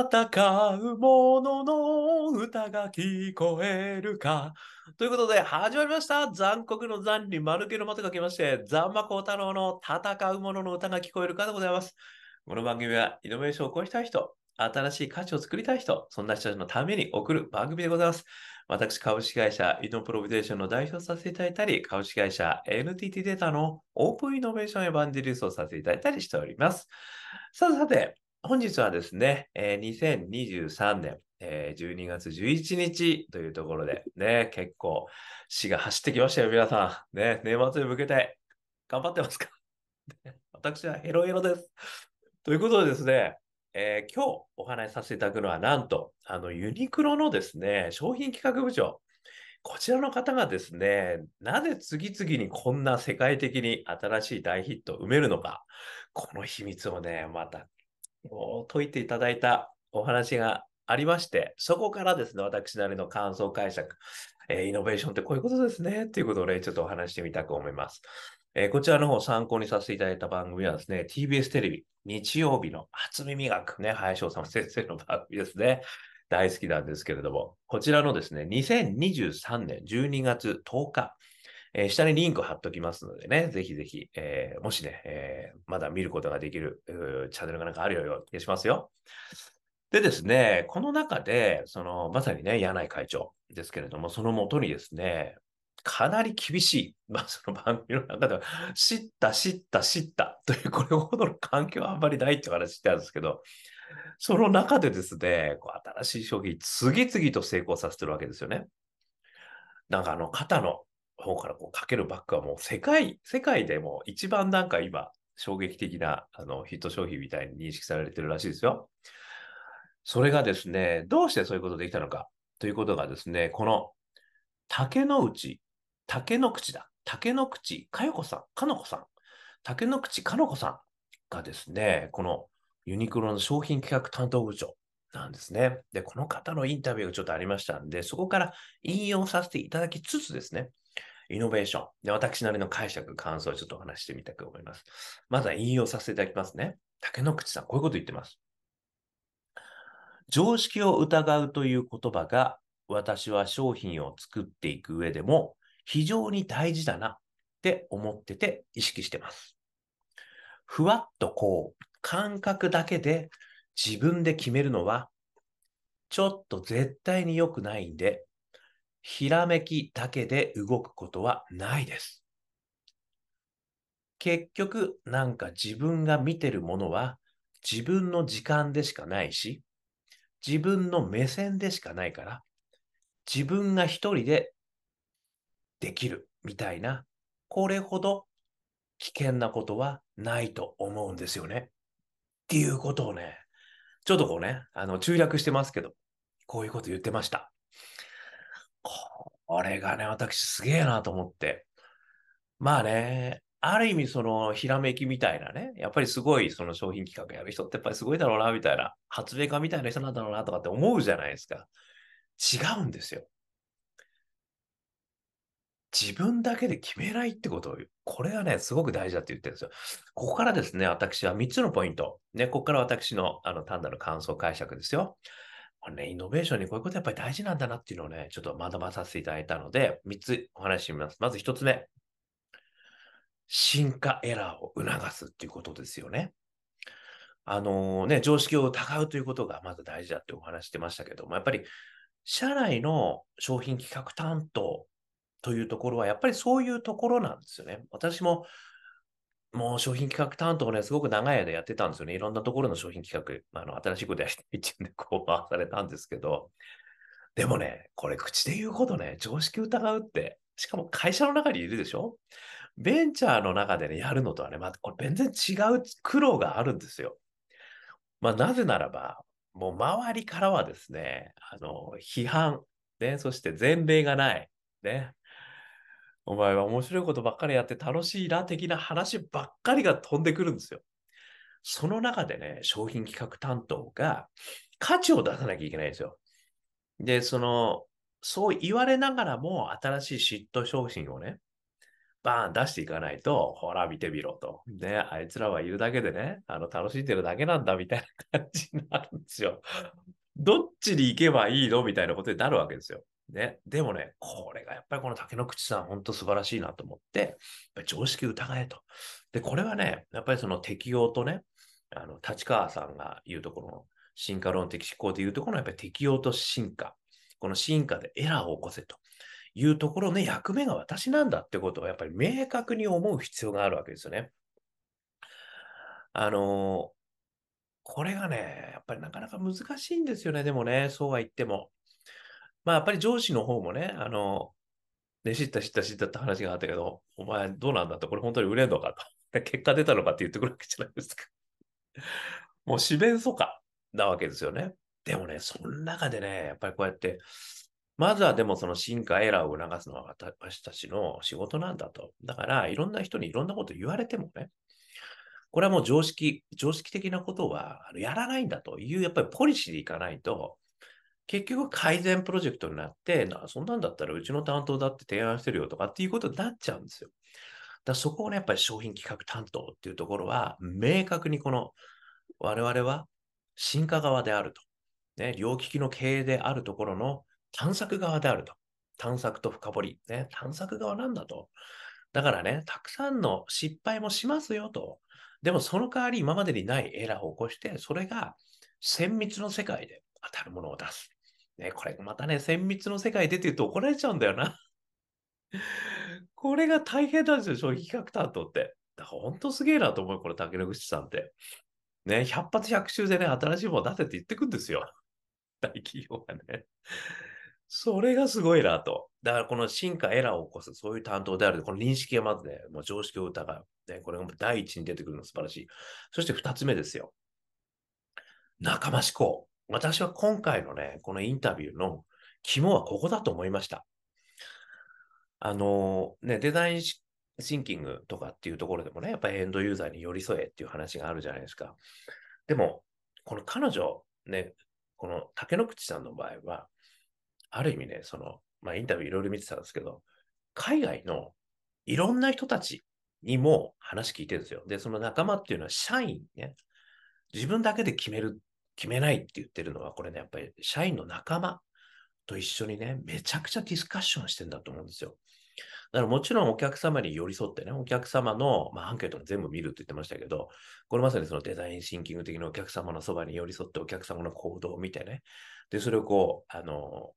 戦う者のの歌が聞こえるか。ということで、始まりました。残酷の残に丸けのまと書きまして、ザンマコウタロウの戦う者のの歌が聞こえるかでございます。この番組は、イノベーションを起こしたい人、新しい価値を作りたい人、そんな人たちのために送る番組でございます。私、株式会社イノプロビデーションの代表させていただいたり、株式会社 NTT データのオープンイノベーションエヴァンジェリストをさせていただいたりしております。さてさて、本日はですね、えー、2023年、えー、12月11日というところで、ね、結構、死が走ってきましたよ、皆さん。ね、年末に向けて、頑張ってますか？私はヘロヘロです。ということでですね、えー、今日お話しさせていただくのは、なんと、あの、ユニクロのですね、商品企画部長、こちらの方がですね、なぜ次々にこんな世界的に新しい大ヒットを埋めるのか、この秘密をね、また解いていただいたお話がありまして、そこからですね、私なりの感想解釈、えー、イノベーションってこういうことですね、ということをね、ちょっとお話してみたく思います。えー、こちらの方参考にさせていただいた番組はですね、TBS テレビ、日曜日の初耳学、ね、林修先生の番組ですね。大好きなんですけれども、こちらのですね、2023年12月10日、えー、下にリンク貼っておきますのでね、ぜひぜひ、えー、もしね、えー、まだ見ることができるチャンネルがなんかあるようにしますよ。でですね、この中で、その、まさにね、柳井会長ですけれども、そのもとにですね、かなり厳しい、まあ、その番組の中では、知った、知った、知ったという、これほどの環境はあんまりないって話してたんですけど、その中でですね、こう新しい商品、次々と成功させてるわけですよね。なんかあの、肩の方からこうかけるバッグはもう世界、世界でも一番なんか今、衝撃的なあのヒット商品みたいに認識されてるらしいですよ。それがですね、どうしてそういうことができたのかということがですね、この竹の内、竹の口だ。竹の口かよこさん、かのこさん。竹の口かのこさんがですね、このユニクロの商品企画担当部長なんですね。で、この方のインタビューがちょっとありましたんで、そこから引用させていただきつつですね、イノベーション。で、私なりの解釈、感想をちょっとお話してみたく思います。まずは引用させていただきますね。竹野口さん、こういうこと言ってます。常識を疑うという言葉が、私は商品を作っていく上でも非常に大事だなって思ってて意識してます。ふわっとこう、感覚だけで自分で決めるのは、ちょっと絶対に良くないんで、ひらめきだけで動くことはないです。結局、なんか自分が見てるものは自分の時間でしかないし、自分の目線でしかないから、自分が一人でできるみたいな、これほど危険なことはないと思うんですよね。っていうことをね、ちょっとこうね、あの、中略してますけど、こういうこと言ってました。これがね、私すげえなと思って。まあね、ある意味そのひらめきみたいなね、やっぱりすごいその商品企画やる人ってやっぱりすごいだろうなみたいな、発明家みたいな人なんだろうなとかって思うじゃないですか。違うんですよ。自分だけで決めないってことを、これがね、すごく大事だって言ってるんですよ。ここからですね、私は3つのポイント。ね、ここから私のあの単なる感想解釈ですよ。これね、イノベーションにこういうことやっぱり大事なんだなっていうのをね、ちょっと学ばさせていただいたので、3つお話しします。まず1つ目。進化エラーを促すっていうことですよね。あのー、ね、常識を疑うということがまず大事だってお話してましたけども、やっぱり社内の商品企画担当というところは、やっぱりそういうところなんですよね。私ももう商品企画担当ね、すごく長い間やってたんですよね。いろんなところの商品企画、あの、新しいことやりたいっていうんで、こう回されたんですけど、でもね、これ口で言うことね、常識疑うって、しかも会社の中にいるでしょ？ベンチャーの中でね、やるのとはね、またこれ全然違う苦労があるんですよ。まあ、なぜならば、もう周りからはですね、あの、批判、ね、そして前例がない、ね、お前は面白いことばっかりやって楽しいな的な話ばっかりが飛んでくるんですよ。その中でね、商品企画担当が価値を出さなきゃいけないんですよ。で、その、そう言われながらも新しい嫉妬商品をね、バーン出していかないと、ほら見てみろと。ね、あいつらはいるだけでね、あの、楽しんでるだけなんだみたいな感じになるんですよ。どっちに行けばいいのみたいなことになるわけですよ。ね。でもね、これがやっぱりこの竹の口さん、本当素晴らしいなと思って、やっぱ常識疑えと。で、これはね、やっぱりその適用とね、あの、立川さんが言うところの進化論的思考で言うところのやっぱり適用と進化。この進化でエラーを起こせというところね、役目が私なんだってことをやっぱり明確に思う必要があるわけですよね。あのこれがね、やっぱりなかなか難しいんですよね。でもね、そうは言っても。まあ、やっぱり上司の方もね、あの、ね、知った知った知ったって話があったけど、お前どうなんだと、これ本当に売れんのかと。結果出たのかって言ってくるわけじゃないですか。もう四面楚歌なわけですよね。でもね、その中でね、やっぱりこうやって、まずはでもその進化エラーを促すのは私たちの仕事なんだと。だから、いろんな人にいろんなこと言われてもね、これはもう常識、常識的なことはやらないんだという、やっぱりポリシーでいかないと、結局改善プロジェクトになって、なそんなんだったらうちの担当だって提案してるよとかっていうことになっちゃうんですよ。だそこをね、やっぱり商品企画担当っていうところは、明確にこの我々は進化側であると。ね、両利きの経営であるところの探索側であると。探索と深掘り。ね、探索側なんだと。だからね、たくさんの失敗もしますよと。でもその代わり今までにないエラーを起こして、それが綿密の世界で当たるものを出す。ね、これまたね、綿密の世界でって言うと怒られちゃうんだよな。これが大変なんですよ、消費企画担当って。だから本当すげえなと思う、これ、竹野口さんって。ね、100発100中でね、新しいもの出せって言ってくんですよ。大企業がね。それがすごいなと。だからこの進化、エラーを起こす、そういう担当である。この認識がまずね、もう常識を疑う。ね、これが第一に出てくるの素晴らしい。そして二つ目ですよ。仲間思考。私は今回のね、このインタビューの肝はここだと思いました。あの、ね、デザインシンキングとかっていうところでもね、やっぱりエンドユーザーに寄り添えっていう話があるじゃないですか。でも、この彼女、ね、この竹野口さんの場合は、ある意味ね、その、まあ、インタビューいろいろ見てたんですけど、海外のいろんな人たちにも話聞いてるんですよ。で、その仲間っていうのは社員ね、自分だけで決める、決めないって言ってるのは、これね、やっぱり社員の仲間と一緒にね、めちゃくちゃディスカッションしてんだと思うんですよ。だからもちろんお客様に寄り添ってね、お客様の、まあ、アンケートも全部見るって言ってましたけど、これまさにそのデザインシンキング的なお客様のそばに寄り添ってお客様の行動を見てね、で、それをこう、あの、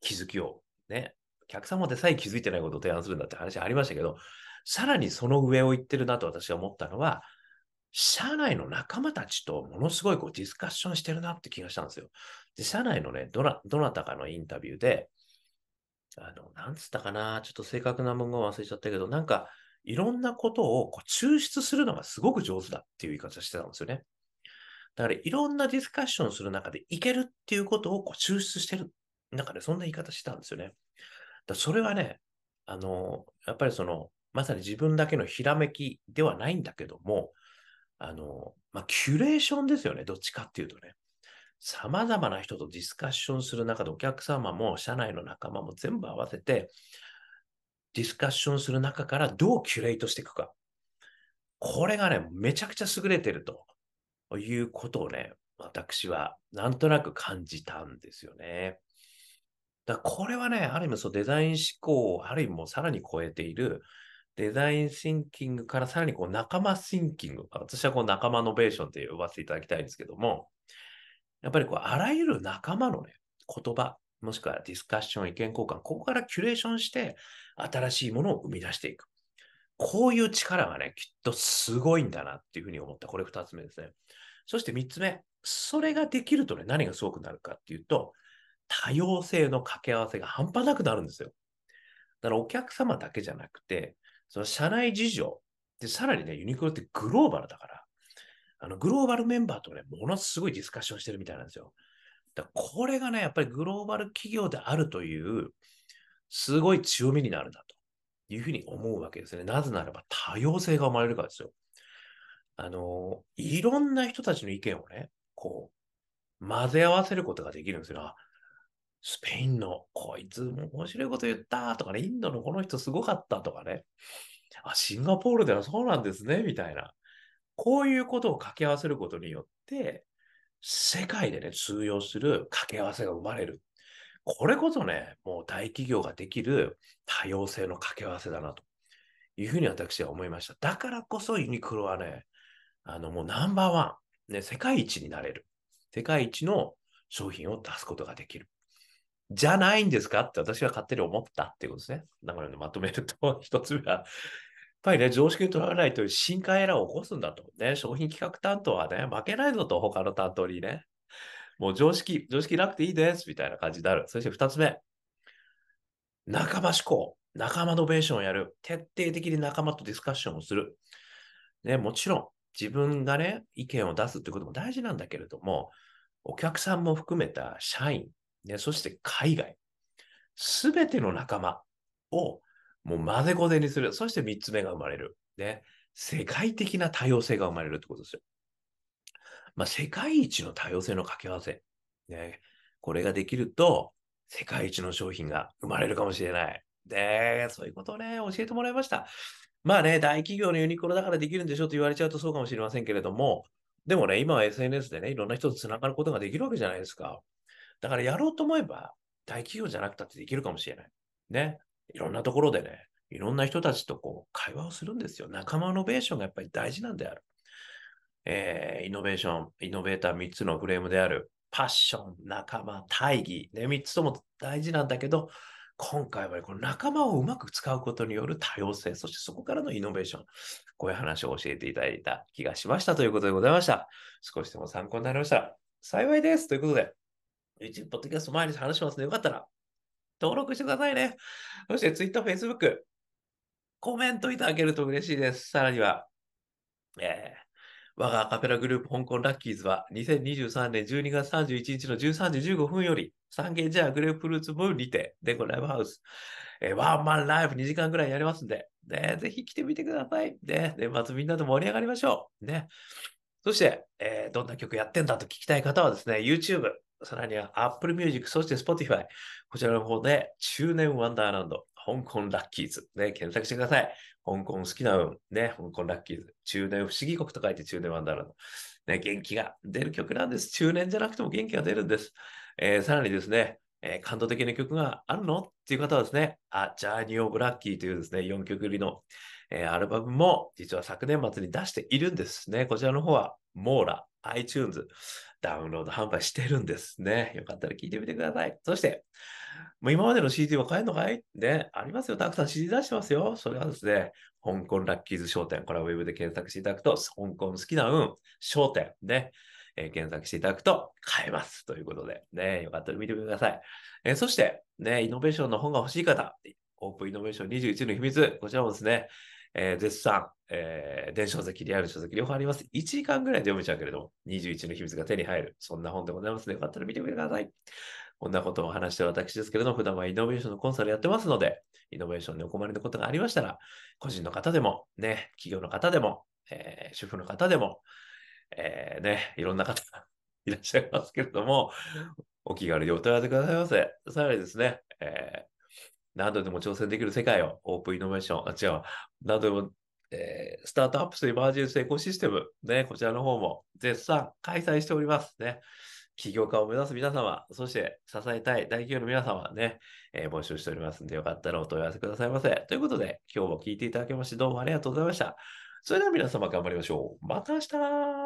気づきをね、お客様でさえ気づいてないことを提案するんだって話ありましたけど、さらにその上を言ってるなと私は思ったのは、社内の仲間たちとものすごいこうディスカッションしてるなって気がしたんですよ。で、社内のね、どな、どなたかのインタビューで、あの、なんつったかな、ちょっと正確な文言忘れちゃったけど、なんか、いろんなことをこう抽出するのがすごく上手だっていう言い方してたんですよね。だから、いろんなディスカッションする中でいけるっていうことをこう抽出してる。なんかね、そんな言い方してたんですよね。だそれはね、あの、やっぱりその、まさに自分だけのひらめきではないんだけども、あの、まあ、キュレーションですよね。どっちかっていうとね。様々な人とディスカッションする中でお客様も社内の仲間も全部合わせてディスカッションする中からどうキュレートしていくか。これがね、めちゃくちゃ優れてるということをね、私はなんとなく感じたんですよね。だこれはね、ある意味そうデザイン思考をある意味もさらに超えている design thinking からさらにこう仲間 thinking。私はこう仲間ノベーションって呼ばせていただきたいんですけども、やっぱりこう、あらゆる仲間のね、言葉、もしくはディスカッション、意見交換、ここからキュレーションして、新しいものを生み出していく。こういう力がね、きっとすごいんだなっていうふうに思った。これ二つ目ですね。そして三つ目。それができるとね、何がすごくなるかっていうと、多様性の掛け合わせが半端なくなるんですよ。だからお客様だけじゃなくて、その社内事情、で、さらにね、ユニクロってグローバルだから、あの、グローバルメンバーとね、ものすごいディスカッションしてるみたいなんですよ。だこれがね、やっぱりグローバル企業であるという、すごい強みになるんだというふうに思うわけですね。なぜならば多様性が生まれるからですよ。あの、いろんな人たちの意見をね、こう、混ぜ合わせることができるんですよ。スペインのこいつ面白いこと言ったとかね、インドのこの人すごかったとかね、あ、シンガポールではそうなんですね、みたいな。こういうことを掛け合わせることによって、世界でね、通用する掛け合わせが生まれる。これこそね、もう大企業ができる多様性の掛け合わせだなというふうに私は思いました。だからこそユニクロはね、あのもうナンバーワン、ね、世界一になれる。世界一の商品を出すことができる。じゃないんですか？って私は勝手に思ったっていうことですね。だからね、まとめると、一つ目は、やっぱりね、常識にとらわないという深海エラーを起こすんだと。ね、商品企画担当はね、負けないぞと、他の担当にね。もう常識、常識なくていいです、みたいな感じになる。そして二つ目、仲間思考、仲間ノベーションをやる。徹底的に仲間とディスカッションをする。ね、もちろん、自分がね、意見を出すってことも大事なんだけれども、お客さんも含めた社員、ね、そして海外、すべての仲間をもう混ぜこぜにする。そして三つ目が生まれる。ね、世界的な多様性が生まれるってことですよ。まあ、世界一の多様性の掛け合わせ。ね、これができると、世界一の商品が生まれるかもしれない。で、そういうことをね、教えてもらいました。まあね、大企業のユニクロだからできるんでしょと言われちゃうとそうかもしれませんけれども、でもね、今は SNS でね、いろんな人と繋がることができるわけじゃないですか。だからやろうと思えば、大企業じゃなくたってできるかもしれない。ね。いろんなところでね、いろんな人たちとこう、会話をするんですよ。仲間ノベーションがやっぱり大事なんである。えー、イノベーション、イノベーター3つのフレームである、パッション、仲間、大義、ね、3つとも大事なんだけど、今回はこの仲間をうまく使うことによる多様性、そしてそこからのイノベーション、こういう話を教えていただいた気がしましたということでございました。少しでも参考になりました幸いです。ということで、YouTube ポッドキャスト毎日話しますので、よかったら登録してくださいね。そして Twitter、Facebook、コメントいただけると嬉しいです。さらには、えー我がアカペラグループ香港ラッキーズは2023年12月31日の13時15分より三軒茶屋グレープフルーツブーンにて、デコライブハウス、えー、ワンマンライブ2時間ぐらいやりますんで、ね、ぜひ来てみてください。ね、年末みんなで盛り上がりましょう。ね。そして、えー、どんな曲やってんだと聞きたい方はですね、YouTube、さらには Apple Music、そして Spotify、こちらの方で中年ワンダーランド、香港ラッキーズ、ね、検索してください。香港好きな運、ね、香港ラッキーズ、中年不思議国と書いて中年ワンダーランド。ね、元気が出る曲なんです。中年じゃなくても元気が出るんです。えー、さらにですね、えー、感動的な曲があるの？っていう方はですね、あ、ジャーニー・オブ・ラッキーというですね、4曲入りの、えー、アルバムも実は昨年末に出しているんですね。こちらの方は、モーラ、iTunes、ダウンロード販売してるんですね。よかったら聞いてみてください。そして、もう今までの CD は買えるのかい？ね、ありますよ。たくさん CD 出してますよ。それはですね、香港ラッキーズ商店。これはウェブで検索していただくと、香港好きな運、商店。ね。えー、検索していただくと買えます。ということで、ね、よかったら見てください。えー、そして、ね、イノベーションの本が欲しい方、オープンイノベーション21の秘密、こちらもですね、えー、絶賛、えー、電子書籍、リアル書籍、両方あります。1時間ぐらいで読めちゃうけれども、21の秘密が手に入る。そんな本でございますので、よかったら見てください。こんなことを話して私ですけれども、普段はイノベーションのコンサルやってますので、イノベーションにお困りのことがありましたら、個人の方でも、ね、企業の方でも、えー、主婦の方でも、えー、ね、いろんな方が いらっしゃいますけれども、お気軽にお問い合わせくださいませ。さらにですね、えー、何度でも挑戦できる世界をオープンイノベーション、あ、違う、何度でも、えー、スタートアップするマージンスエコシステム、ね、こちらの方も絶賛開催しておりますね。起業家を目指す皆様、そして支えたい大企業の皆様ね、えー、募集しておりますので、よかったらお問い合わせくださいませ。ということで、今日も聞いていただきまして、どうもありがとうございました。それでは皆様頑張りましょう。また明日